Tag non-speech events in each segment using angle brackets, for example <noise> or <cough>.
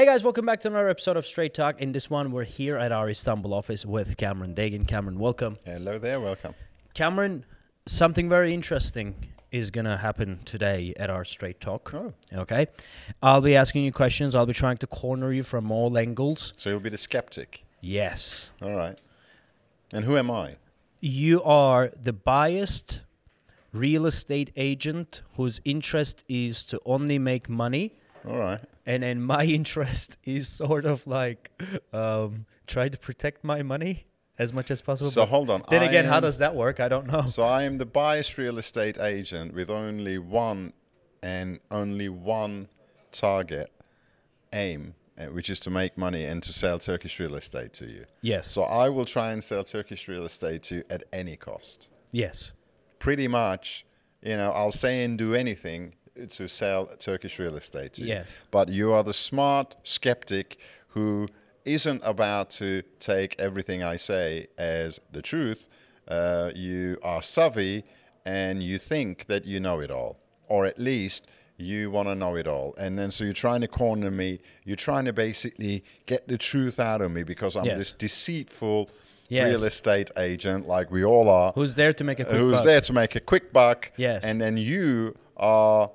Hey guys, welcome back to another episode of Straight Talk. In this one, we're here at our Istanbul office with Cameron Dagan. Cameron, welcome. Hello there, welcome. Cameron, something very interesting is gonna happen today at our Straight Talk. Oh, Okay, I'll be asking you questions. I'll be trying to corner you from all angles. so you'll be the skeptic. Yes, All right. And who am I? you are the biased real estate agent whose interest is to only make money All right. And and my <laughs> interest is sort of like um, try to protect my money as much as possible. So but hold on. then I again, how does that work? I don't know. So I am the biased real estate agent with only one and only one target aim, uh, which is to make money and to sell Turkish real estate to you. yes, So I will try and sell Turkish real estate to you at any cost. yes, Pretty much, you know, I'll say and do anything to sell Turkish real estate to yes, But you are the smart skeptic who isn't about to take everything I say as the truth. Uh, you are savvy and you think that you know it all, or at least you want to know it all. And then so you're trying to corner me. You're trying to basically get the truth out of me because I'm Yes. this deceitful Yes. real estate agent, like we all are Who's there to make a quick who's buck? there to make a quick buck. Yes. And then you are,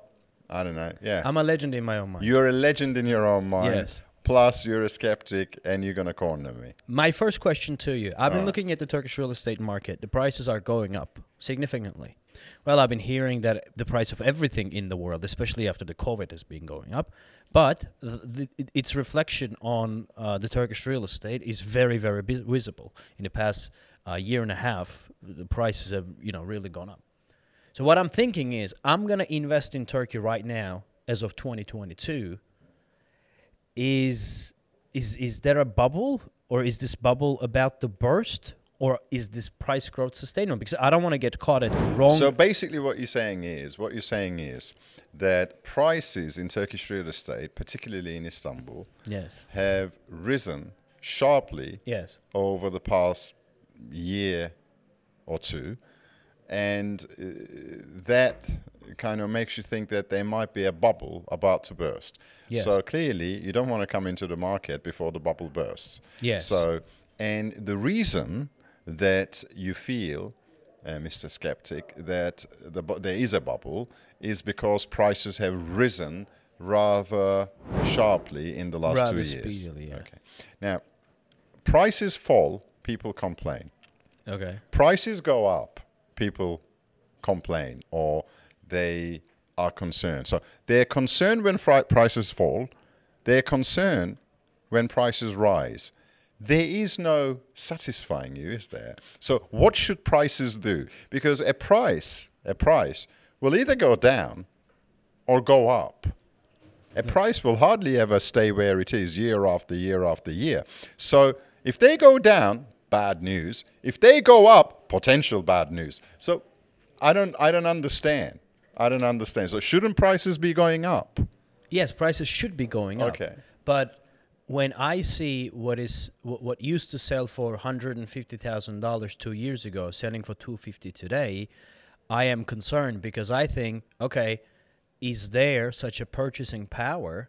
I don't know, yeah. I'm a legend in my own mind. you're a legend in your own mind. Yes. Plus, you're a skeptic and you're going to corner me. My first question to you I've been Alright. looking at the Turkish real estate market. The prices are going up significantly. Well, I've been hearing that the price of everything in the world, especially after the COVID, has been going up. But th- th- it- its reflection on uh, the Turkish real estate is very, very vis- visible. In the past uh, year and a half, the prices have you know really gone up. So what I'm thinking is I'm gonna invest in Turkey right now as of 2022. Is is is there a bubble or is this bubble about to burst or is this price growth sustainable? Because I don't want to get caught at the wrong. So basically, what you're saying is, what you're saying is that prices in Turkish real estate, particularly in Istanbul, yes, have risen sharply yes, over the past year or two, and uh, that kind of makes you think that there might be a bubble about to burst. Yes. So clearly, you don't want to come into the market before the bubble bursts. yes. So, and the reason that you feel, uh, Mr. Skeptic, that the, bu- there is a bubble is because prices have risen rather sharply in the last Rather two years. speedily, yeah. Okay. Now, prices fall, people complain. okay, Prices go up, people complain or they are concerned. So they're concerned when fri- prices fall, they're concerned when prices rise. There is no satisfying you, is there? So what should prices do? Because a price, a price will either go down or go up. A hmm. price will hardly ever stay where it is year after year after year. So if they go down, bad news. If they go up, potential bad news. So I don't I don't understand. I don't understand. So shouldn't prices be going up? yes, prices should be going up. Okay. but when I see what is what, what used to sell for hundred and fifty thousand dollars two years ago, selling for two fifty today, I am concerned because I think, okay, is there such a purchasing power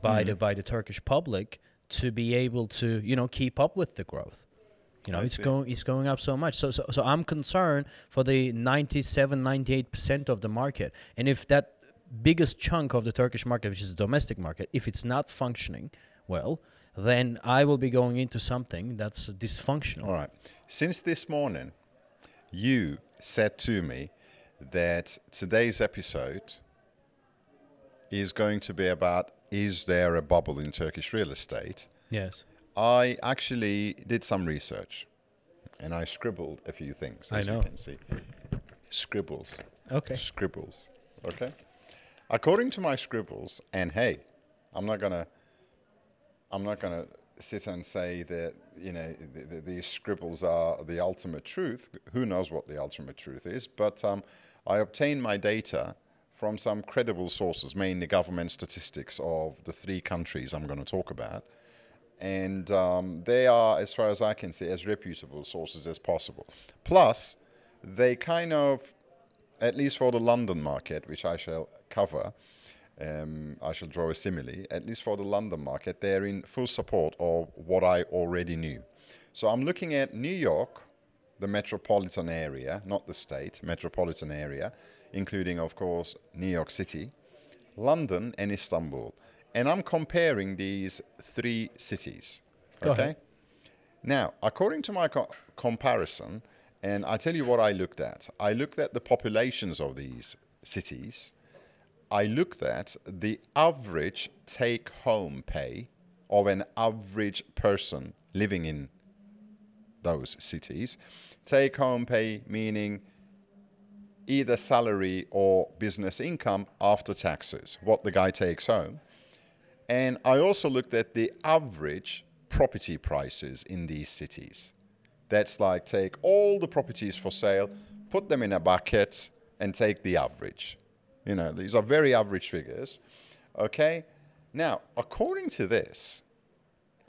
by Mm-hmm. the by the Turkish public to be able to you know keep up with the growth? You know, I it's see. going it's going up so much. So so so I'm concerned for the 97 98% of the market. And if that biggest chunk of the Turkish market, which is the domestic market, if it's not functioning well, then I will be going into something that's dysfunctional. All right. Since this morning, you said to me that today's episode is going to be about is there a bubble in Turkish real estate? Yes. I actually did some research and I scribbled a few things, I as know. you can see. Scribbles. Okay. Scribbles. Okay? According to my scribbles, and hey, I'm not gonna I'm not gonna sit and say that, you know, th- th- these scribbles are the ultimate truth. Who knows what the ultimate truth is? But um, I obtained my data from some credible sources, mainly government statistics of the three countries I'm going to talk about and um, they are, as far as I can see, as reputable sources as possible. Plus, they kind of, at least for the London market, which I shall cover, um, I shall draw a simile, at least for the London market, they're in full support of what I already knew. So I'm looking at New York, the metropolitan area, not the state, metropolitan area, including, of course, New York City, London, and Istanbul. And I'm comparing these three cities. Go okay? ahead. Now, according to my co- comparison, and I tell you what I looked at. I looked at the populations of these cities. I looked at the average take home pay of an average person living in those cities. Take home pay meaning either salary or business income after taxes, what the guy takes home. And I also looked at the average property prices in these cities. That's like take all the properties for sale, put them in a bucket, and take the average. You know, these are very average figures. Okay? Now, according to this,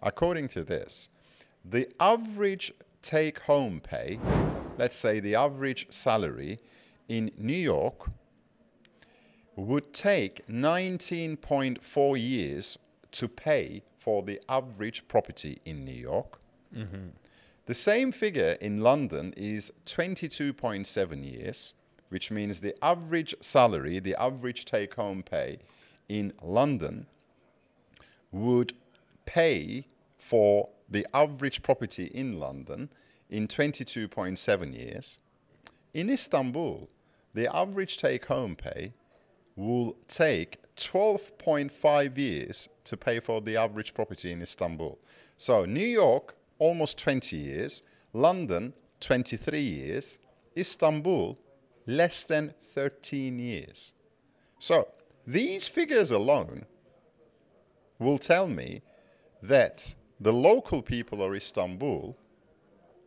according to this, the average take home pay, let's say the average salary in New York would take 19.4 years to pay for the average property in New York. Mm-hmm. The same figure in London is 22.7 years, which means the average salary, the average take home pay in London would pay for the average property in London in 22.7 years. In Istanbul, the average take home pay will take 12.5 years to pay for the average property in Istanbul. So, New York, almost 20 years, London, 23 years, Istanbul, less than 13 years. So, these figures alone will tell me that the local people of Istanbul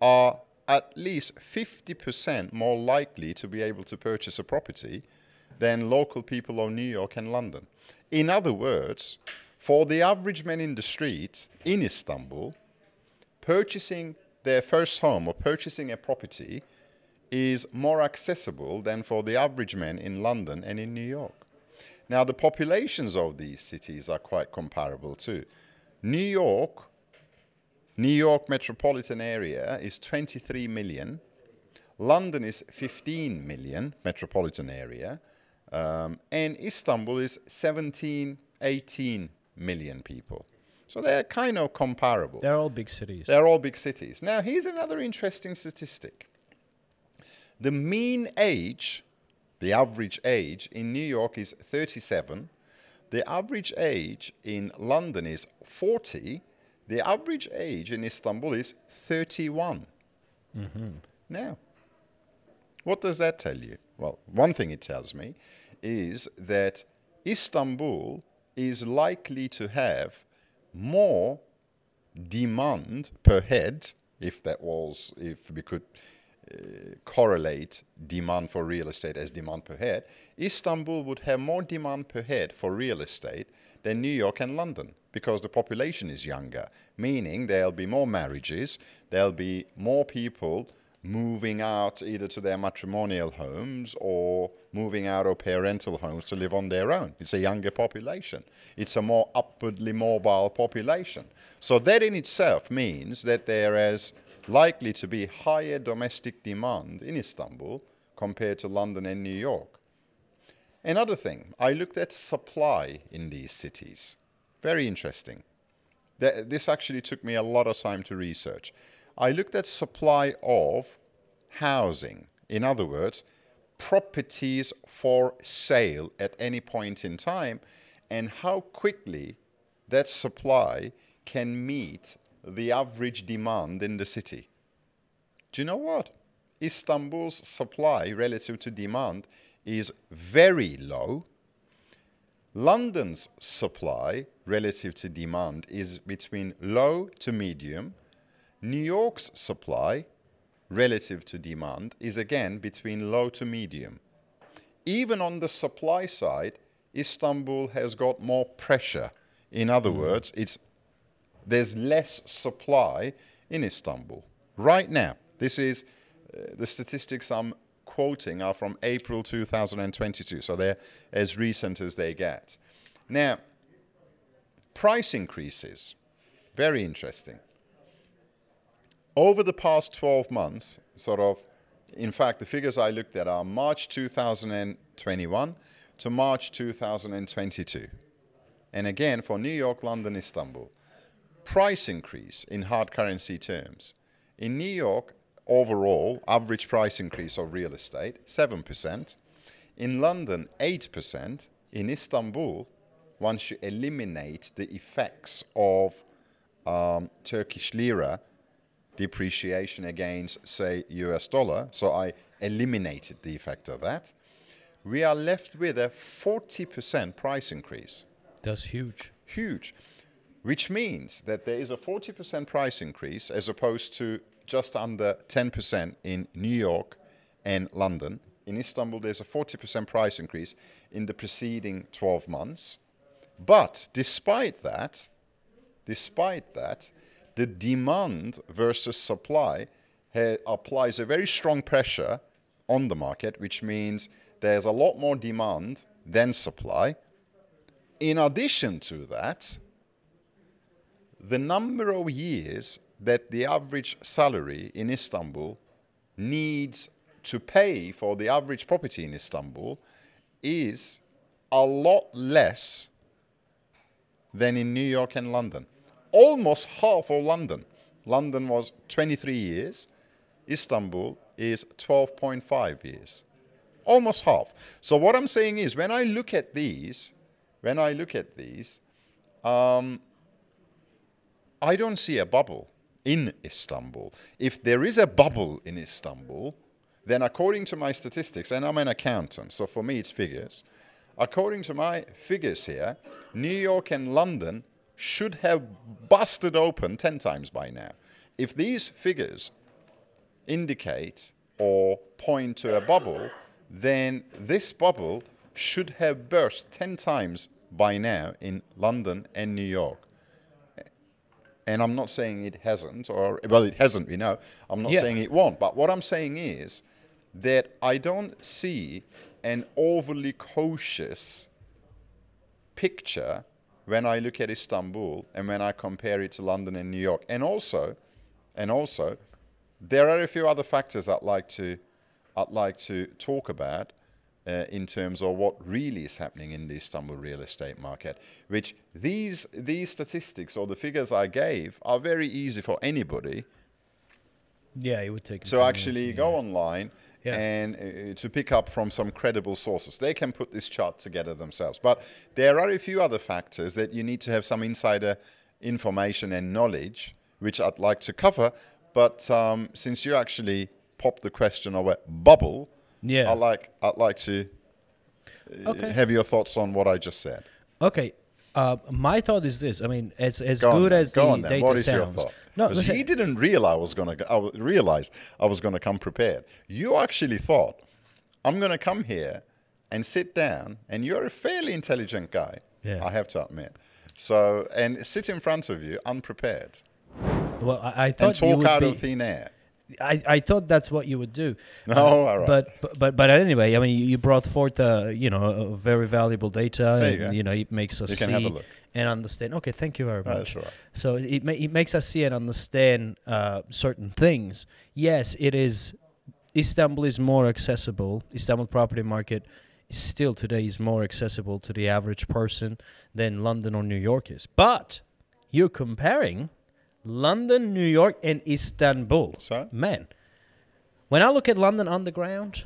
are at least 50% more likely to be able to purchase a property than local people of New York and London. In other words, for the average man in the street in Istanbul, purchasing their first home or purchasing a property is more accessible than for the average man in London and in New York. Now, the populations of these cities are quite comparable too. New York, New York metropolitan area is 23 million. London is 15 million metropolitan area. Um, and Istanbul is 17, 18 million people. So they're kind of comparable. They're all big cities. They're all big cities. Now, here's another interesting statistic. The mean age, the average age in New York is 37. The average age in London is 40. The average age in Istanbul is 31. Now, what does that tell you? Well, one thing it tells me is that Istanbul is likely to have more demand per head, if that was, if we could uh, correlate demand for real estate as demand per head, Istanbul would have more demand per head for real estate than New York and London because the population is younger, meaning there'll be more marriages, there'll be more people moving out either to their matrimonial homes or moving out of parental homes to live on their own. It's a younger population. It's a more upwardly mobile population. So that in itself means that there is likely to be higher domestic demand in Istanbul compared to London and New York. Another thing, I looked at supply in these cities. Very interesting. Th- This actually took me a lot of time to research. I looked at supply of housing. In other words, properties for sale at any point in time and how quickly that supply can meet the average demand in the city. Do you know what? Istanbul's supply relative to demand is very low. London's supply relative to demand is between low to medium. New York's supply relative to demand is again between low to medium. Even on the supply side, Istanbul has got more pressure. In other words, it's there's less supply in Istanbul right now. This is uh, the statistics I'm quoting are from April 2022, so they're as recent as they get. Now, price increases, very interesting. Over the past 12 months, sort of, in fact, the figures I looked at are March 2021 to March 2022. And again, for New York, London, Istanbul, price increase in hard currency terms. In New York, overall, average price increase of real estate, 7%. In London, 8%. In Istanbul, once you eliminate the effects of um, Turkish lira depreciation against, say, US dollar, so I eliminated the effect of that, we are left with a 40% price increase. That's huge. Huge. Which means that there is a 40% price increase as opposed to just under 10% in New York and London. In Istanbul, there's a 40% price increase in the preceding 12 months. But despite that, despite that, the demand versus supply applies a very strong pressure on the market, which means there's a lot more demand than supply. In addition to that, the number of years that the average salary in Istanbul needs to pay for the average property in Istanbul is a lot less than in New York and London. Almost half of London. London was 23 years, Istanbul is 12.5 years. Almost half. So, what I'm saying is, when I look at these, when I look at these, um, I don't see a bubble in Istanbul. If there is a bubble in Istanbul, then according to my statistics, and I'm an accountant, so for me it's figures, according to my figures here, New York and London should have busted open 10 times by now. If these figures indicate or point to a bubble, then this bubble should have burst 10 times by now in London and New York. And I'm not saying it hasn't, or, well, it hasn't, we know. I'm not Yeah. saying it won't. But what I'm saying is that I don't see an overly cautious picture when I look at Istanbul and when I compare it to London and New York. And also, and also, there are a few other factors I'd like to, I'd like to talk about uh, in terms of what really is happening in the Istanbul real estate market. Which these these statistics or the figures I gave are very easy for anybody Yeah, it would take. so actually go online Yeah. and uh, to pick up from some credible sources. They can put this chart together themselves. But there are a few other factors that you need to have some insider information and knowledge, which I'd like to cover. But um, since you actually popped the question of a bubble, Yeah. I'd like I'd like to uh, Okay. have your thoughts on what I just said. Okay. Uh, my thought is this. I mean, as as Go good then, as the on data What is your sounds. thought? No, listen, he didn't realize I was gonna. go- I w- realize I was gonna come prepared. You actually thought I'm gonna come here and sit down, and you're a fairly intelligent guy. Yeah. I have to admit. So and sit in front of you unprepared well, I, I thought and you talk would out be, of thin air. I, I thought that's what you would do. No, Uh, all right. But, but but anyway, I mean, you- you brought forth uh, you know a very valuable data, There you and you know it makes us You see have a look. and understand. Okay, thank you very much. that's right. So it ma- it makes us see and understand uh, certain things. Yes, it is. Istanbul is more accessible. Istanbul property market still today is more accessible to the average person than London or New York is. But you're comparing London, New York, and Istanbul. So Man, when I look at London Underground,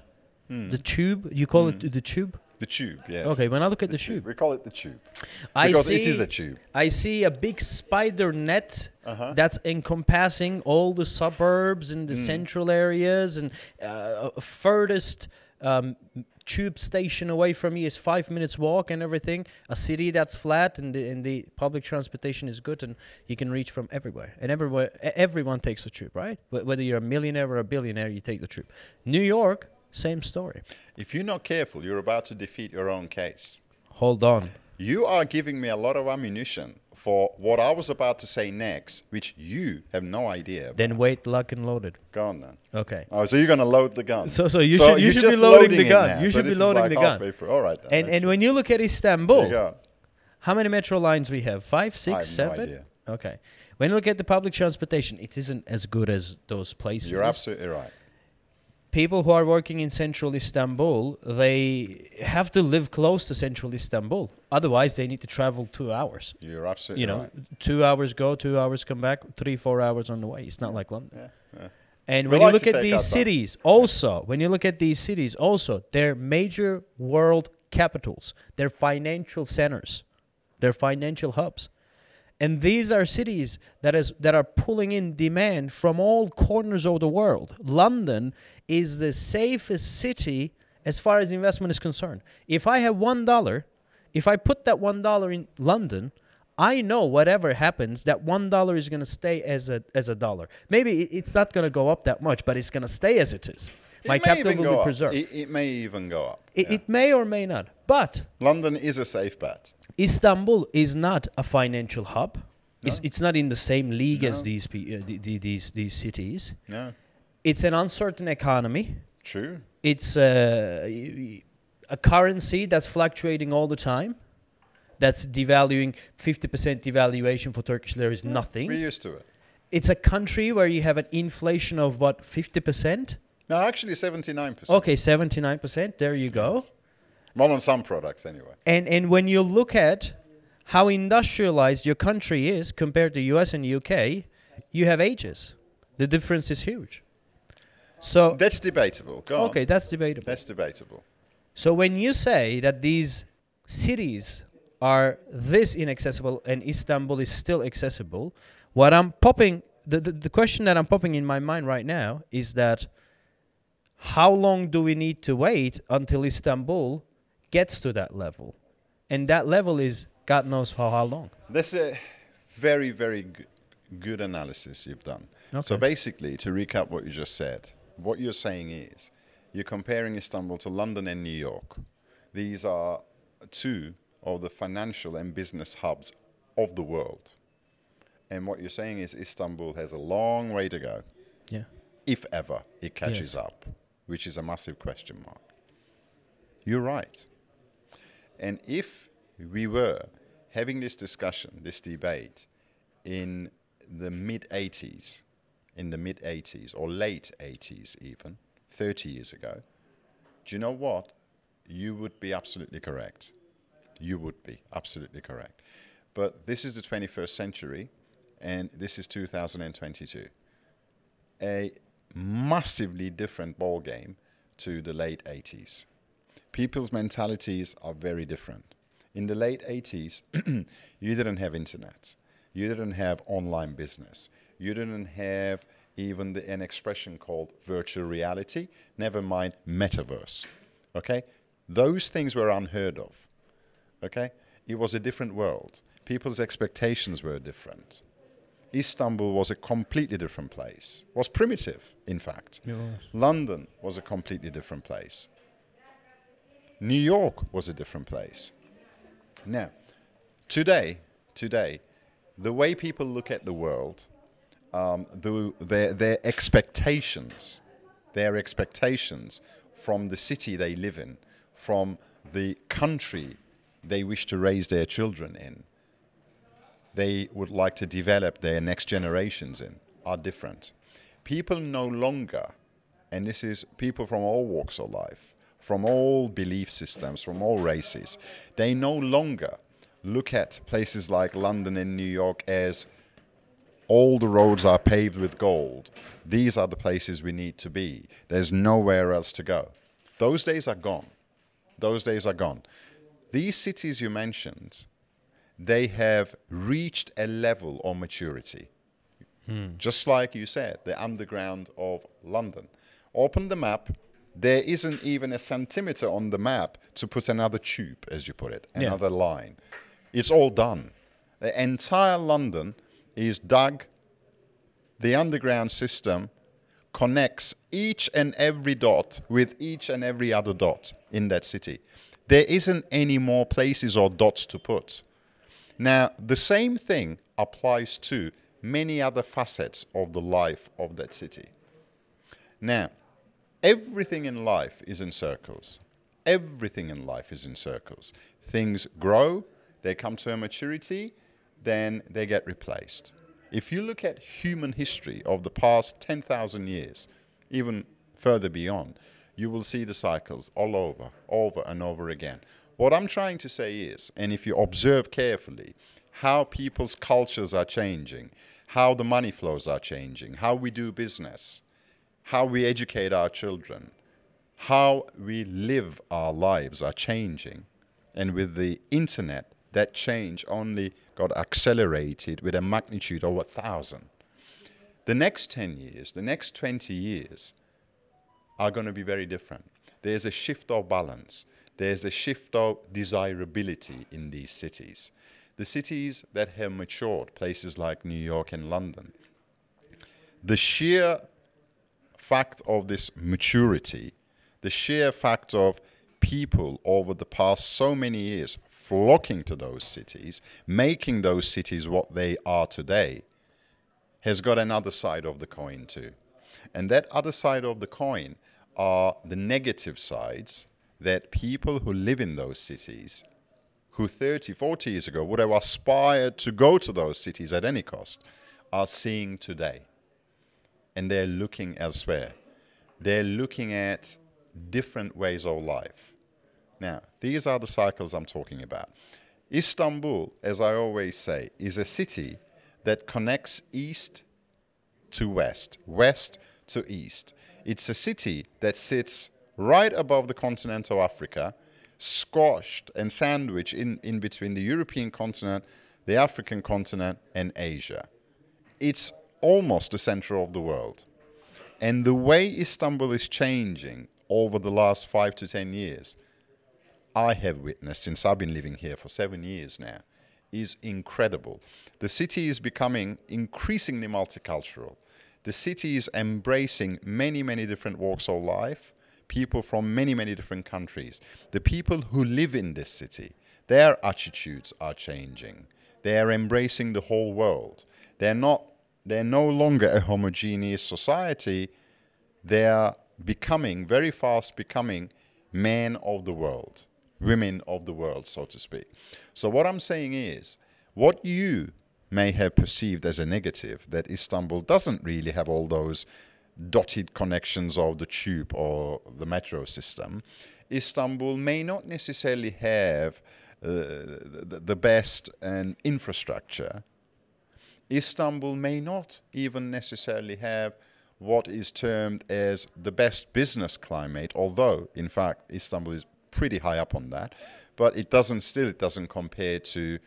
Hmm. the tube, you call it the tube? the tube, yes. Okay, when I look at the tube, We call it the tube I because see it is a tube. I see a big spider net Uh-huh. that's encompassing all the suburbs and the Mm. central areas and uh, furthest um, tube station away from me is five minutes walk and everything. A city that's flat and the, and the public transportation is good and you can reach from everywhere. And everywhere, everyone takes the tube, right? Whether you're a millionaire or a billionaire, you take the tube. New York, same story. If you're not careful, you're about to defeat your own case. Hold on. You are giving me a lot of ammunition for what I was about to say next, which you have no idea. About. Then wait, lock and loaded. Go on then. Okay. Oh, so you're going to load the gun. So- so you should- you should be loading the gun. You So should be loading like the gun. through. All right. Then, And let's and see. when you look at Istanbul. How many metro lines we have? Five, I six, have seven. no idea. Okay. When you look at the public transportation, it isn't as good as those places. You're absolutely right. People who are working in central Istanbul, they have to live close to central Istanbul. Otherwise, they need to travel two hours. You're absolutely you know, right. two hours go, two hours come back, three, four hours on the way. It's not like London. Yeah, yeah. And We when you look at these cities, also, when you look at these cities, also, they're major world capitals. They're financial centers. They're financial hubs. And these are cities that is that are pulling in demand from all corners of the world. London is the safest city as far as investment is concerned. If I have one dollar, if I put that one dollar in London, I know whatever happens, that one dollar is going to stay as a as a dollar. Maybe it's not going to go up that much, but it's going to stay as it is. My it may capital will be preserved. It, it may even go up. It, yeah. it may or may not, but London is a safe bet. Istanbul is not a financial hub. It's, No. it's not in the same league as these pe- uh, the, the, these these cities. No, It's an uncertain economy. true. It's a, a currency that's fluctuating all the time. That's devaluing. Fifty percent devaluation for Turkish lira is nothing. We're used to it. It's a country where you have an inflation of what fifty percent. No, actually, seventy-nine percent. Okay, seventy nine percent. There you go. Yes. Well, on some products anyway. And and when you look at how industrialized your country is compared to US and UK, you have ages. The difference is huge. So That's debatable. Go on. okay, that's debatable. That's debatable. So when you say that these cities are this inaccessible and Istanbul is still accessible, what I'm popping the, the, the question that I'm popping in my mind right now is that how long do we need to wait until Istanbul gets to that level? And that level is God knows for how long. That's a very, very good analysis you've done. So basically, to recap what you just said, what you're saying is you're comparing Istanbul to London and New York. These are two of the financial and business hubs of the world. And what you're saying is Istanbul has a long way to go, Yeah. if ever it catches up, which is a massive question mark. You're right. And if we were having this discussion, this debate, in the mid 80s, in the mid 80s or late 80s, even 30 years ago, do you know what? You would be absolutely correct. You would be absolutely correct. But this is the 21st century, and this is 2022. A massively different ball game to the late 80s. People's mentalities are very different. In the late 80s, <clears throat> you didn't have internet. You didn't have online business. You didn't have even the, an expression called virtual reality, never mind metaverse. Okay? Those things were unheard of. Okay? It was a different world. People's expectations were different. Istanbul was a completely different place. Was primitive, in fact. London was a completely different place. New York was a different place. Now, today, today, the way people look at the world, um, the, their, their expectations, their expectations from the city they live in, from the country they wish to raise their children in, they would like to develop their next generations in, are different. People no longer, and this is people from all walks of life, from all belief systems, from all races, they no longer look at places like London and New York as all the roads are paved with gold. These are the places we need to be. There's nowhere else to go. Those days are gone. Those days are gone. These cities you mentioned, they have reached a level of maturity. Hmm. Just like you said, the underground of London. Open the map, there isn't even a centimeter on the map to put another tube, as you put it, Yeah. another line. It's all done. The entire London is dug. The underground system connects each and every dot with each and every other dot in that city. There isn't any more places or dots to put. Now, the same thing applies to many other facets of the life of that city. Now, everything in life is in circles. Everything in life is in circles. Things grow, they come to a maturity, then they get replaced. If you look at human history of the past 10,000 years, even further beyond, you will see the cycles all over, over and over again. What I'm trying to say is, and if you observe carefully, how people's cultures are changing, how the money flows are changing, how we do business, how we educate our children, how we live our lives are changing. And with the internet, that change only got accelerated with a magnitude of a thousand. The next 10 years, the next 20 years are going to be very different. There's a shift of balance. There's a shift of desirability in these cities. The cities that have matured, places like New York and London, the sheer fact of this maturity, the sheer fact of people over the past so many years flocking to those cities, making those cities what they are today, has got another side of the coin too. And that other side of the coin are the negative sides that people who live in those cities, who 30, 40 years ago would have aspired to go to those cities at any cost, are seeing today. And they're looking elsewhere. They're looking at different ways of life. Now, these are the cycles I'm talking about. Istanbul, as I always say, is a city that connects east to west, west to east. It's a city that sits right above the continent of Africa, squashed and sandwiched in, in between the European continent, the African continent, and Asia. It's almost the center of the world. And the way Istanbul is changing over the last five to ten years, I have witnessed since I've been living here for seven years now, is incredible. The city is becoming increasingly multicultural. The city is embracing many, many different walks of life, people from many, many different countries. The people who live in this city, their attitudes are changing. They are embracing the whole world. They're not they're no longer a homogeneous society. They are becoming, very fast becoming, men of the world, women of the world, so to speak. So, what I'm saying is, what you may have perceived as a negative, that Istanbul doesn't really have all those dotted connections of the tube or the metro system, Istanbul may not necessarily have uh, the, best and infrastructure Istanbul may not even necessarily have what is termed as the best business climate, although in fact Istanbul is pretty high up on that, but it doesn't still it doesn't compare to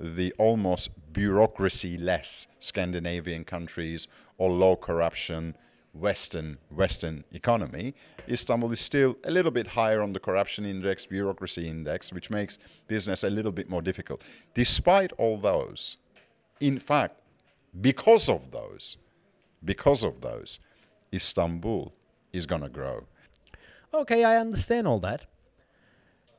the almost bureaucracy less Scandinavian countries or low corruption Western Western economy. Istanbul is still a little bit higher on the corruption index, bureaucracy index, which makes business a little bit more difficult. Despite all those, in fact, because of those, because of those, Istanbul is going to grow. Okay, I understand all that.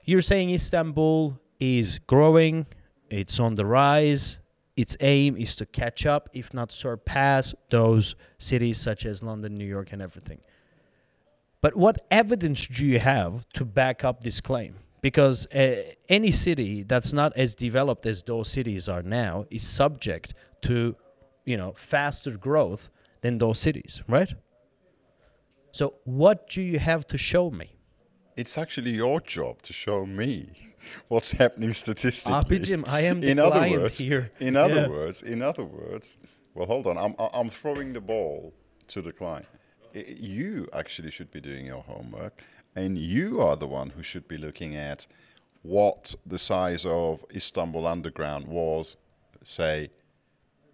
You're saying Istanbul is growing, it's on the rise. Its aim is to catch up, if not surpass, those cities such as London, New York, and everything. But what evidence do you have to back up this claim? Because uh, any city that's not as developed as those cities are now is subject to you know faster growth than those cities, right? So what do you have to show me? It's actually your job to show me <laughs> what's happening statistically. Ah, Abicim, I am the in other client words, here. In other Yeah. words, in other words, well, hold on. I'm I'm throwing the ball to the client. You actually should be doing your homework, and you are the one who should be looking at what the size of Istanbul Underground was, say,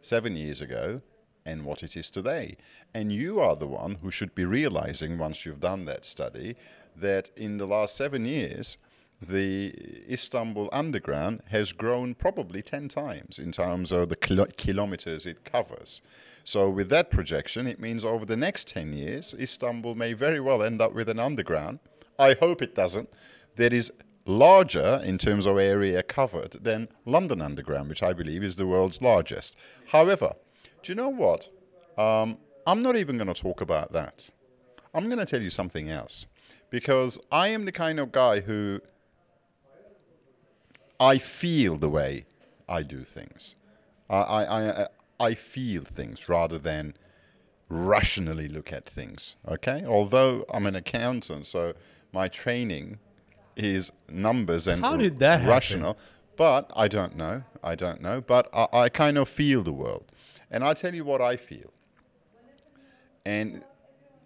seven years ago and what it is today. And you are the one who should be realizing, once you've done that study, that in the last seven years, the Istanbul Underground has grown probably 10 times in terms of the kilo- kilometers it covers. So, with that projection, it means over the next 10 years, Istanbul may very well end up with an underground. I hope it doesn't. That is larger in terms of area covered than London Underground, which I believe is the world's largest. However, do you know what? Um, I'm not even going to talk about that. I'm going to tell you something else. Because I am the kind of guy who I feel the way I do things. I, I, I, uh, I feel things rather than rationally look at things. Okay, although I'm an accountant, so my training is numbers and How did that happen? rational. But I don't know. I don't know. But I, I kind of feel the world, and I tell you what I feel. And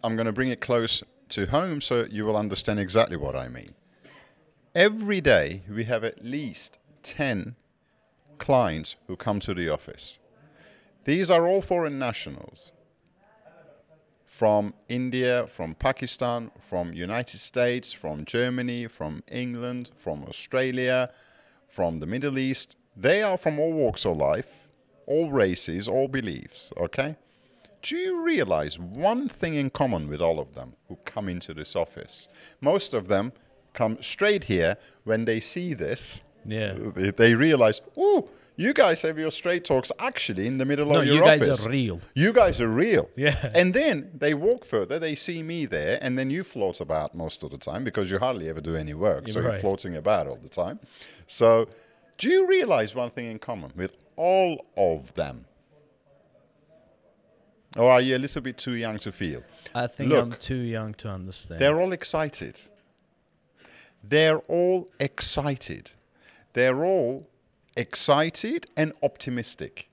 I'm going to bring it close to home so you will understand exactly what I mean. Every day we have at least 10 clients who come to the office. These are all foreign nationals from India, from Pakistan, from United States, from Germany, from England, from Australia, from the Middle East. They are from all walks of life, all races, all beliefs, okay? Do you realize one thing in common with all of them who come into this office? Most of them come straight here when they see this. Yeah. They, they realize, ooh, you guys have your straight talks actually in the middle No, of your office. you guys office. are real. You guys are real. Yeah. And then they walk further, they see me there, and then you float about most of the time because you hardly ever do any work. Yeah, so you're floating about all the time. So, do you realize one thing in common with all of them? Or are you a little bit too young to feel? I think I'm too young to understand. They're all excited. They're all excited. They're all excited and optimistic.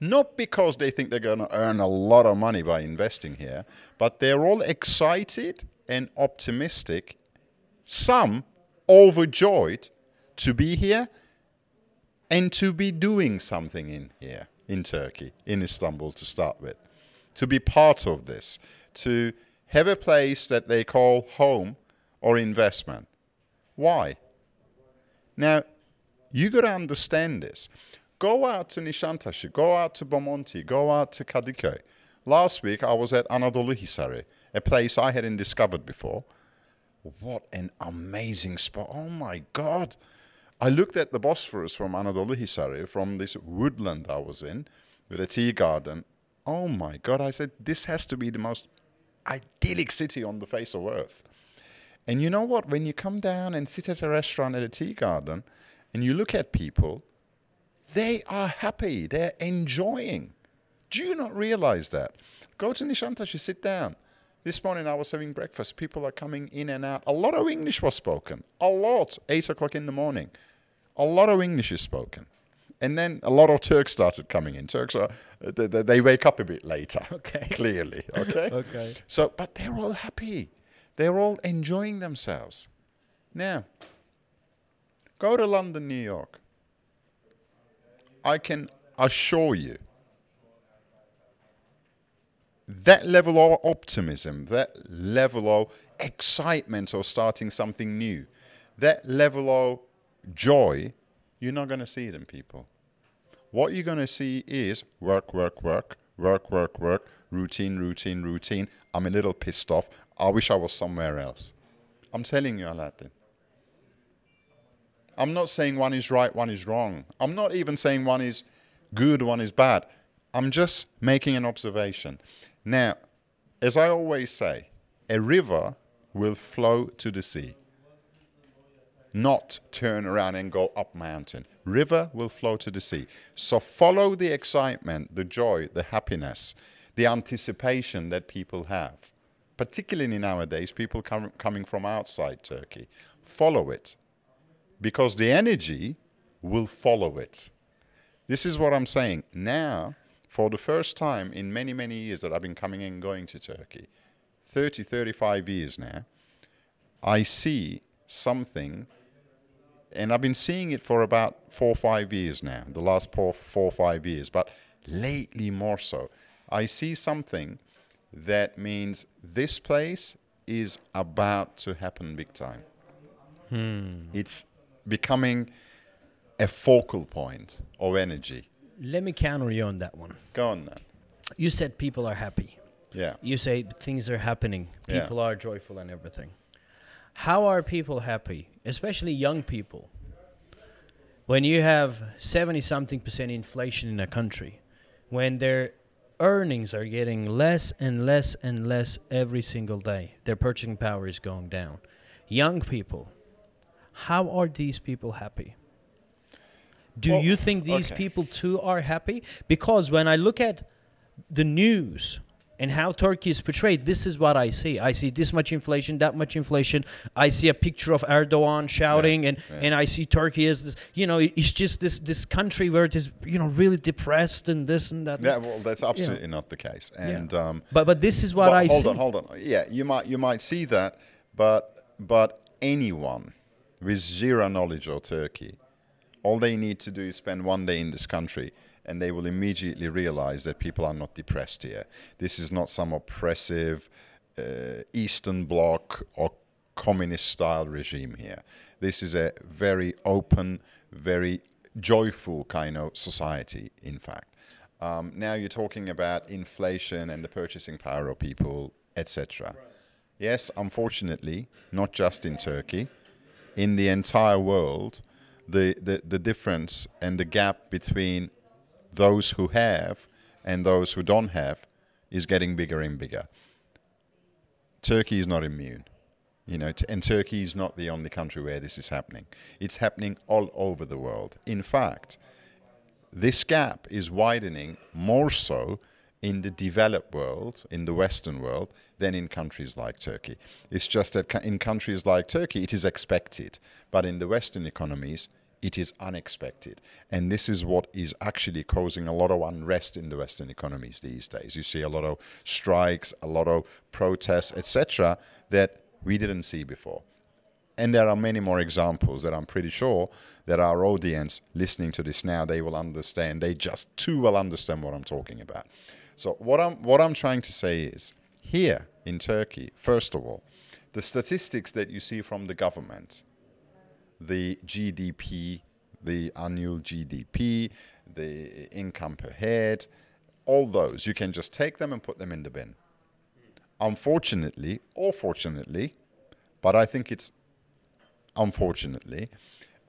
Not because they think they're going to earn a lot of money by investing here, but they're all excited and optimistic. Some overjoyed to be here and to be doing something in here, in Turkey, in Istanbul to start with. To be part of this, to have a place that they call home or investment. Why? Now, you got to understand this. Go out to Nişantaşı, go out to Bomonti, go out to Kadıköy. Last week I was at Anadolu Hisari, a place I hadn't discovered before. What an amazing spot. Oh my God. I looked at the Bosphorus from Anadolu Hisari, from this woodland I was in, with a tea garden. Oh my God. I said, this has to be the most idyllic city on the face of earth. And you know what? When you come down and sit at a restaurant at a tea garden and you look at people, they are happy. They're enjoying. Do you not realize that? Go to Nişantaşı, sit down. This morning I was having breakfast. People are coming in and out. A lot of English was spoken. A lot. Eight o'clock in the morning. A lot of English is spoken. And then a lot of Turks started coming in. Turks are, they, they- wake up a bit later. <laughs> Okay. Clearly. Okay. <laughs> Okay. So, but they're all happy. They're all enjoying themselves. Now, go to London, New York. I can assure you that level of optimism, that level of excitement of starting something new, that level of joy, you're not going to see it in people. What you're going to see is work, work, work, work, work, work, routine, routine, routine. I'm a little pissed off. I wish I was somewhere else. I'm telling you, Aladdin. I'm not saying one is right, one is wrong. I'm not even saying one is good, one is bad. I'm just making an observation. Now, as I always say, a river will flow to the sea, not turn around and go up mountain. River will flow to the sea. So follow the excitement, the joy, the happiness, the anticipation that people have. Particularly nowadays, people com- coming from outside Turkey. Follow it because the energy will follow it. This is what I'm saying. Now, for the first time in many, many years that I've been coming and going to Turkey, 30, 35 years now, I see something, and I've been seeing it for about four or five years now, the last four, four or five years, but lately more so. I see something that means this place is about to happen big time. Hmm. It's becoming a focal point of energy. Let me counter you on that one. Go on now. You said people are happy. Yeah. You say things are happening. Yeah. People are joyful and everything. How are people happy, especially young people? When you have 70 something percent inflation in a country, when their earnings are getting less and less and less every single day, their purchasing power is going down. Young people, how are these people happy? Do Well, you think these okay. people too are happy? Because when I look at the news and how Turkey is portrayed, this is what I see. I see this much inflation, that much inflation. I see a picture of Erdogan shouting, and, yeah. and I see Turkey as this, you know, it's just this this country where it is, you know, really depressed and this and that. Yeah, well, that's absolutely not the case. And um, But but this is what I hold see. on, hold on. Yeah, you might you might see that, but but anyone with zero knowledge of Turkey, all they need to do is spend one day in this country, and they will immediately realize that people are not depressed here. This is not some oppressive uh, Eastern Bloc or communist-style regime here. This is a very open, very joyful kind of society. In fact. Um, now you're talking about inflation and the purchasing power of people, etc. Yes, unfortunately, not just in Turkey, in the entire world, the, the, the difference and the gap between those who have and those who don't have is getting bigger and bigger. Turkey is not immune. You know, and Turkey is not the only country where this is happening. It's happening all over the world. In fact, this gap is widening more so in the developed world, in the Western world, than in countries like Turkey. It's just that in countries like Turkey, it is expected, but in the Western economies, it is unexpected. And this is what is actually causing a lot of unrest in the Western economies these days. You see a lot of strikes, a lot of protests, etc., that we didn't see before. And there are many more examples that I'm pretty sure that our audience listening to this now they will understand. They just too will understand what I'm talking about. So what I'm what I'm trying to say is here in Turkey, first of all, the statistics that you see from the government, the GDP, the annual GDP, the income per head, all those, you can just take them and put them in the bin. Unfortunately, or fortunately, but I think it's unfortunately,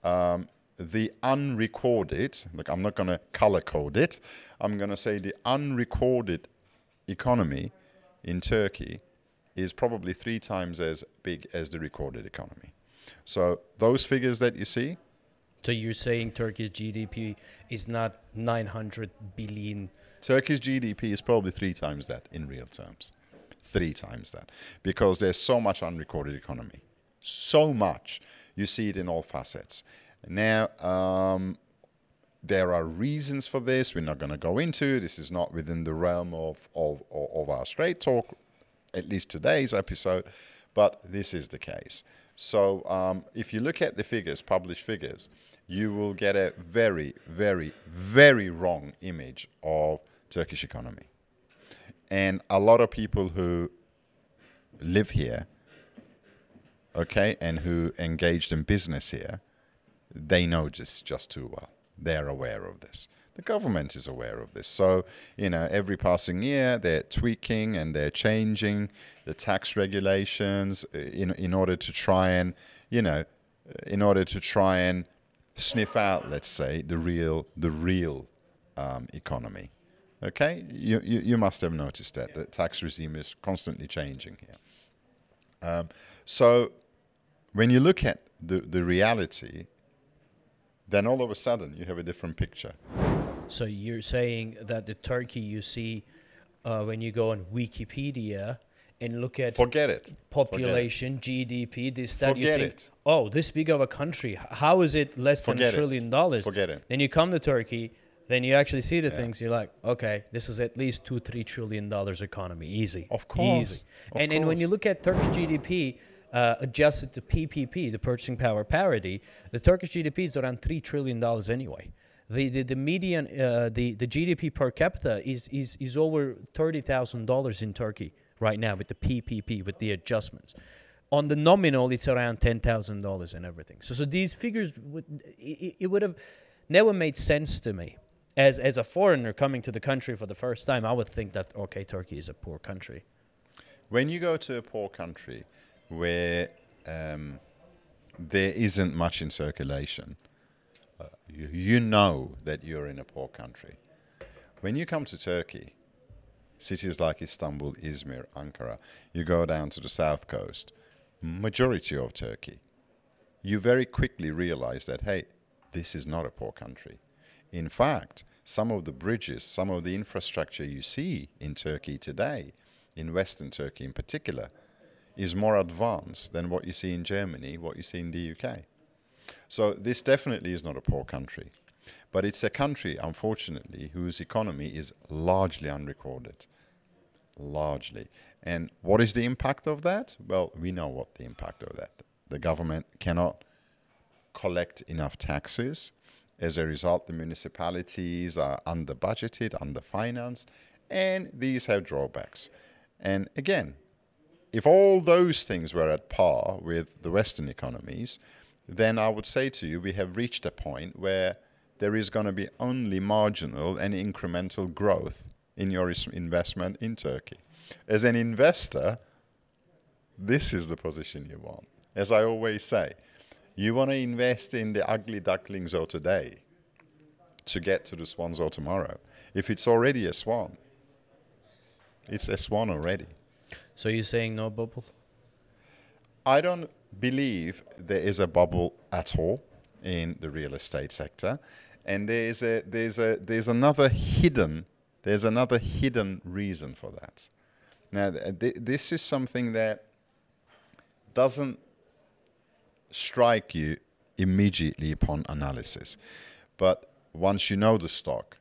um, the unrecorded, look, I'm not going to color code it, I'm going to say the unrecorded economy in Turkey is probably three times as big as the recorded economy. So those figures that you see, So you're saying Turkey's GDP is not 900 billion? Turkey's GDP is probably three times that in real terms. Three times that. Because there's so much unrecorded economy. So much. You see it in all facets. Now, um, there are reasons for this. We're not going to go into. This is not within the realm of, of, of of our straight talk, at least today's episode, but this is the case. So um, if you look at the figures, published figures, you will get a very, very, very wrong image of Turkish economy. And a lot of people who live here, okay, and who engaged in business here, they know this just too well. They're aware of this. The government is aware of this. So, you know, every passing year they're tweaking and they're changing the tax regulations uh, in, in order to try and, you know, uh, in order to try and sniff out, let's say, the real, the real um, economy. Okay, you, you you must have noticed that the tax regime is constantly changing here. Um, so when you look at the, the reality, then all of a sudden you have a different picture. So you're saying that the Turkey you see uh, when you go on Wikipedia and look at Forget it. population, GDP, this, that, you Forget think, it. oh, this big of a country, how is it less than Forget a it. trillion dollars? Forget it. Then you come to Turkey, then you actually see the Yeah. things, you're like, okay, this is at least two, three trillion dollars economy, easy. Of course, Easy. of and, and when you look at Turkish GDP, uh, adjusted to PPP, the purchasing power parity, the Turkish GDP is around three trillion dollars anyway. The, the, the median uh, the, the GDP per capita is, is, is over thirty thousand dollars in Turkey right now with the PPP with the adjustments. On the nominal, it's around ten thousand dollars and everything. So so these figures would it, it would have never made sense to me as as a foreigner coming to the country for the first time. I would think that okay, Turkey is a poor country. When you go to a poor country where um, there isn't much in circulation, you, you know that you're in a poor country. When you come to Turkey, cities like Istanbul, Izmir, Ankara, you go down to the south coast, majority of Turkey, you very quickly realize that, hey, this is not a poor country. In fact, some of the bridges, some of the infrastructure you see in Turkey today, in Western Turkey in particular, is more advanced than what you see in Germany, what you see in the UK. So this definitely is not a poor country. But it's a country, unfortunately, whose economy is largely unrecorded. Largely. And what is the impact of that? Well, we know what the impact of that. The government cannot collect enough taxes. As a result, the municipalities are under budgeted, under financed, and these have drawbacks. And again, if all those things were at par with the Western economies, then I would say to you, we have reached a point where there is going to be only marginal and incremental growth in your investment in Turkey. As an investor, this is the position you want. As I always say, you want to invest in the ugly ducklings of today to get to the swans of tomorrow. If it's already a swan, it's a swan already. So you're saying no bubble? I don't believe there is a bubble at all in the real estate sector, and there's a there's a there's another hidden there's another hidden reason for that. Now, th- this is something that doesn't strike you immediately upon analysis, but once you know the stock,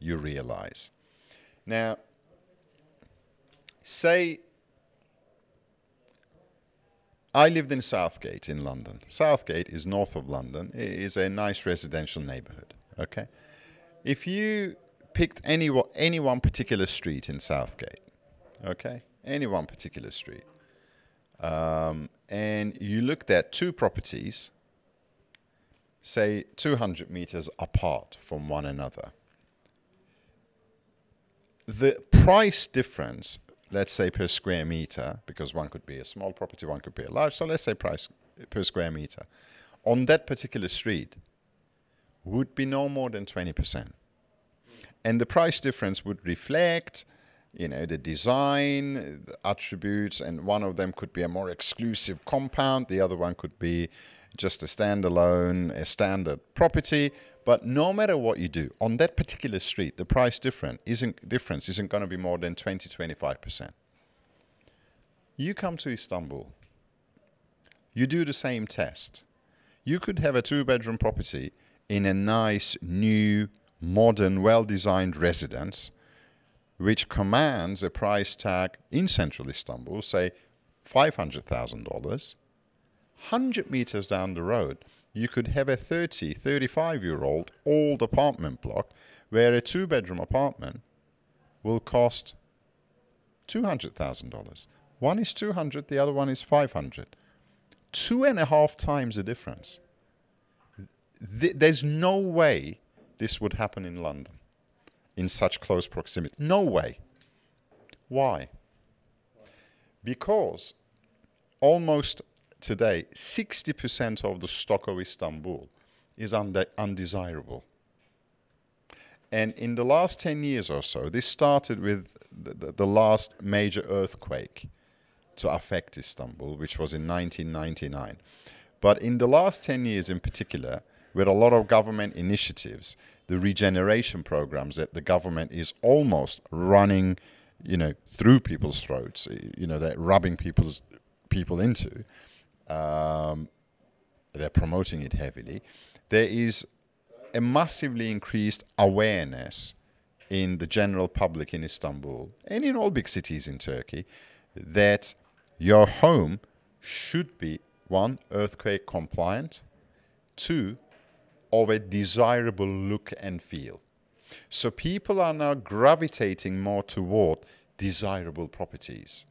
you realize. Now, say I lived in Southgate in London. Southgate is north of London. It is a nice residential neighborhood. Okay, if you picked any any one particular street in Southgate, okay, any one particular street, um, and you looked at two properties, say 200 meters apart from one another, the price difference let's say per square meter, because one could be a small property, one could be a large, so let's say price per square meter, on that particular street would be no more than 20%. And the price difference would reflect, you know, the design, the attributes, and one of them could be a more exclusive compound, the other one could be just a standalone, a standard property. But no matter what you do on that particular street, the price different isn't difference isn't going to be more than 20, 25 percent. You come to Istanbul, you do the same test. You could have a two-bedroom property in a nice, new, modern, well-designed residence, which commands a price tag in central Istanbul, say five hundred thousand dollars 100 meters down the road, you could have a 30, 35 year old old apartment block where a two bedroom apartment will cost $200,000. One is 200, the other one is 500. Two and a half times the difference. Th- there's no way this would happen in London in such close proximity. No way. Why? Because almost today, 60% of the stock of Istanbul is undesirable. And in the last 10 years or so, this started with the, the, the, last major earthquake to affect Istanbul, which was in 1999. But in the last 10 years in particular, with a lot of government initiatives, the regeneration programs that the government is almost running, you know, through people's throats, you know, they're rubbing people's people into, um, they're promoting it heavily. There is a massively increased awareness in the general public in Istanbul and in all big cities in Turkey that your home should be one, earthquake compliant, two, of a desirable look and feel. So people are now gravitating more toward desirable properties.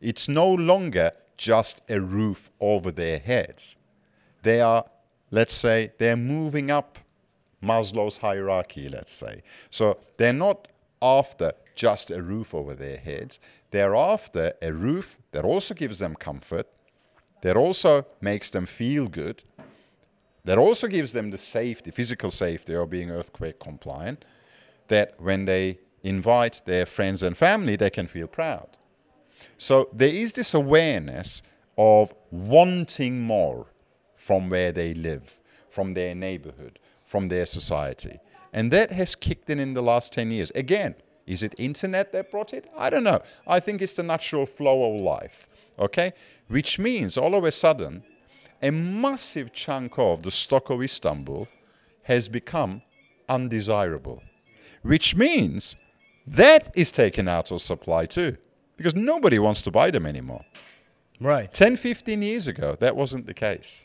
It's no longer just a roof over their heads. They are, let's say, they're moving up Maslow's hierarchy, let's say. So they're not after just a roof over their heads. They're after a roof that also gives them comfort, that also makes them feel good, that also gives them the safety, physical safety of being earthquake compliant, that when they invite their friends and family, they can feel proud. So there is this awareness of wanting more from where they live, from their neighborhood, from their society. And that has kicked in in the last 10 years. Again, is it internet that brought it? I don't know. I think it's the natural flow of life. Okay? Which means all of a sudden, a massive chunk of the stock of Istanbul has become undesirable. Which means that is taken out of supply too. Because nobody wants to buy them anymore. Right. 10, 15 years ago, that wasn't the case.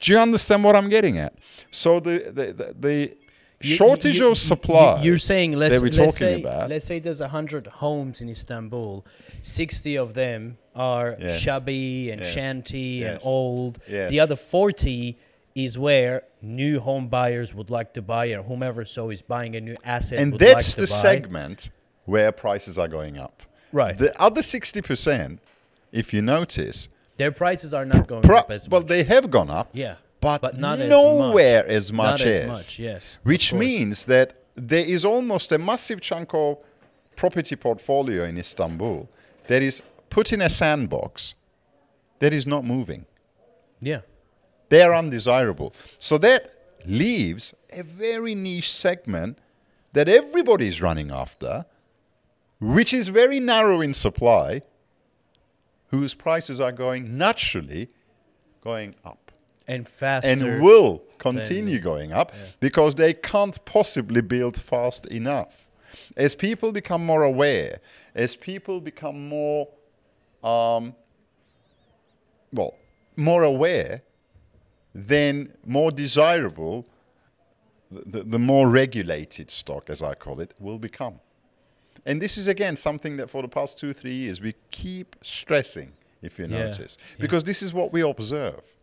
Do you understand what I'm getting at? So the the, the, the You- shortage you- you- of supply. You're saying let's, that we're let's say, about. let's say there's hundred homes in Istanbul, sixty of them are Yes. shabby and Yes. shanty and old. Yes. The other forty is where new home buyers would like to buy, or whomever so is buying a new asset. and would that's like to the buy. segment where prices are going up. Right. The other 60%, if you notice, Their prices are not going up as well, they have gone up, yeah, but, but not nowhere as as much much. not as. as much. Yes. Which means that there is almost a massive chunk of property portfolio in Istanbul that is put in a sandbox that is not moving. yeah, They are undesirable. So that leaves a very niche segment that everybody is running after, which is very narrow in supply, whose prices are going naturally going up and faster. and will continue going up because they can't possibly build fast enough. As people become more aware, as people become more, um, well, more aware, then more desirable, the, the more regulated stock, as I call it, will become. And this is again something that for the past two, three years we keep stressing, if you Yeah, notice, yeah. because this is what we observe.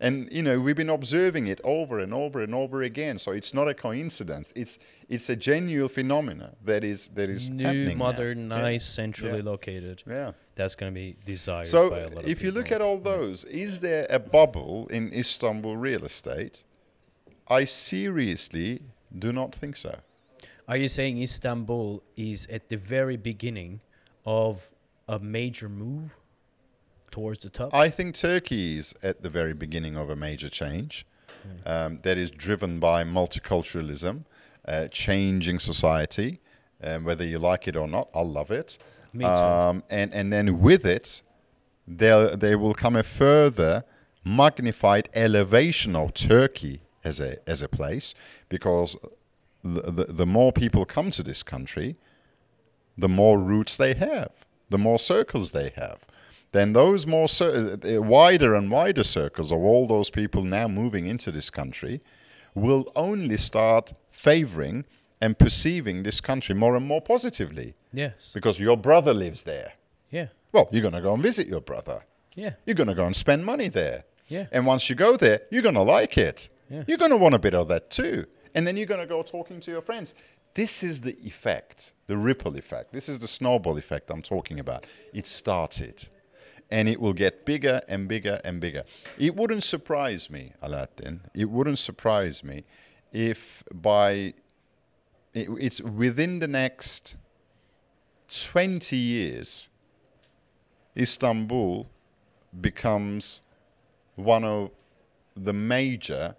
And you know we've been observing it over and over and over again, so it's not a coincidence. It's it's a genuine phenomena that is that is new, happening now. modern, Yeah. nice, centrally Yeah. located. Yeah. That's going to be desired by a So lot of if you look at all those, is there a bubble in Istanbul real estate? I seriously do not think so. Are you saying Istanbul is at the very beginning of a major move towards the top? I think Turkey is at the very beginning of a major change um, that is driven by multiculturalism, uh, changing society, um, whether you like it or not. I love it. Me too. Um, and, and then with it, there, there will come a further magnified elevation of Turkey as a, as a place because the, the, the more people come to this country, the more roots they have, the more circles they have. Then those more cir- uh, wider and wider circles of all those people now moving into this country will only start favoring and perceiving this country more and more positively yes. because your brother lives there. Yeah. Well, you're going to go and visit your brother. Yeah. You're going to go and spend money there. Yeah. And once you go there, you're going to like it. Yeah. You're going to want a bit of that too. And then you're going to go talking to your friends. This is the effect, the ripple effect. This is the snowball effect I'm talking about. It started. And it will get bigger and bigger and bigger. It wouldn't surprise me, Aladdin, it wouldn't surprise me if by it, it's within the next 20 years, Istanbul becomes one of the major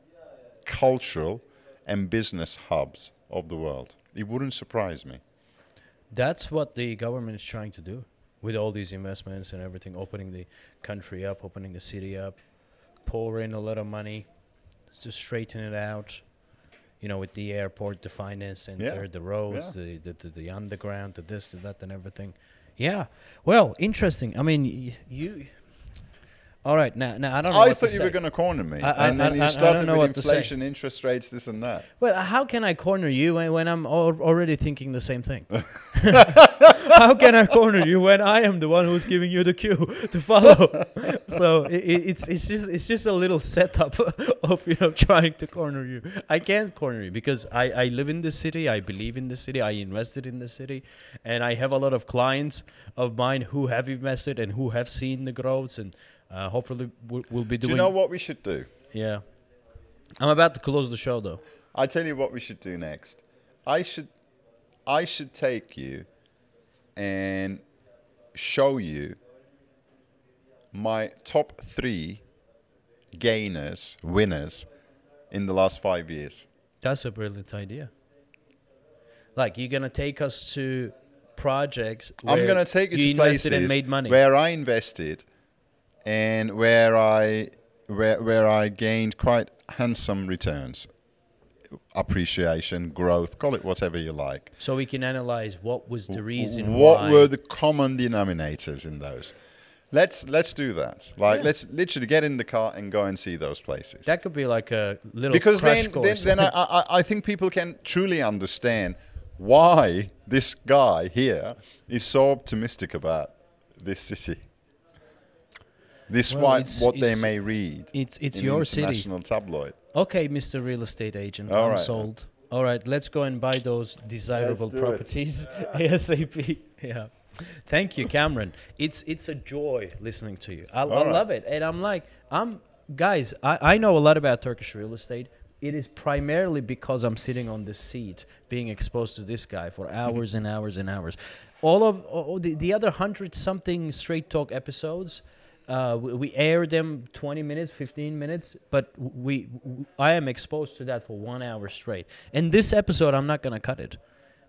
cultural and business hubs of the world. It wouldn't surprise me. That's what the government is trying to do with all these investments and everything, opening the country up, opening the city up, pour in a lot of money to straighten it out. You know, with the airport, the finance center, Yeah. the roads, Yeah. the, the, the the underground, the this, the that, and everything. Yeah. Well, interesting. I mean, y- you. All right. Now, now I don't know. I thought to you say. were going to corner me, I- I- and then I- you started know with what to say. inflation, interest rates, this and that. Well, how can I corner you when, when I'm al- already thinking the same thing? <laughs> <laughs> how can I corner you when I am the one who's giving you the cue to follow? <laughs> so i i it's it's just it's just a little setup of you know trying to corner you. I can't corner you because I I live in the city. I believe in the city. I invested in the city, and I have a lot of clients of mine who have invested and who have seen the growths and uh, hopefully we'll, we'll be doing. Do you know what we should do? Yeah. I'm about to close the show though. I tell you what we should do next. I should, I should take you, and show you my top three gainers, winners in the last five years. That's a brilliant idea. Like you're gonna take us to projects. I'm going to take you, you to places and made money. where I invested and where I where where I gained quite handsome returns, appreciation, growth, call it whatever you like. so we can analyze what was the reason what were the common denominators in those? Let's let's do that. Like Yeah. let's literally get in the car and go and see those places. that could be like a little because then, then, then I, I, I think people can truly understand why this guy here is so optimistic about this city. Despite Well, it's- what they may read it's it's your city. international tabloid. Okay, Mr. Real Estate Agent, All I'm right. sold. All right, let's go and buy those desirable properties <laughs> ASAP. Yeah. Thank you, Cameron. It's it's a joy listening to you. I, I right. love it, and I'm like, I'm guys. I, I know a lot about Turkish real estate. It is primarily because I'm sitting on this seat, being exposed to this guy for <laughs> hours and hours and hours. All of all the, the other hundred something straight talk episodes, uh, we, we air them 20 minutes, 15 minutes, but we, I am exposed to that for one hour straight. And this episode, I'm not gonna cut it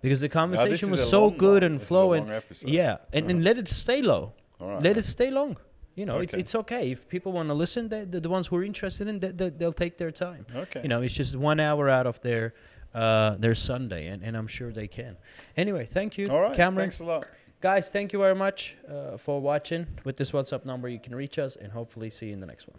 because the conversation was so good and This is a flowing. Yeah, and, and let it stay low. All right. Let it stay long. You know, it's Okay. it's okay if people want to listen. They, the, the ones who are interested in, they, they, they'll take their time. Okay. You know, it's just one hour out of their uh, their Sunday, and, and I'm sure they can. Anyway, thank you, All right. Cameron. Thanks a lot. Guys, thank you very much uh, for watching. With this WhatsApp number, you can reach us, and hopefully see you in the next one.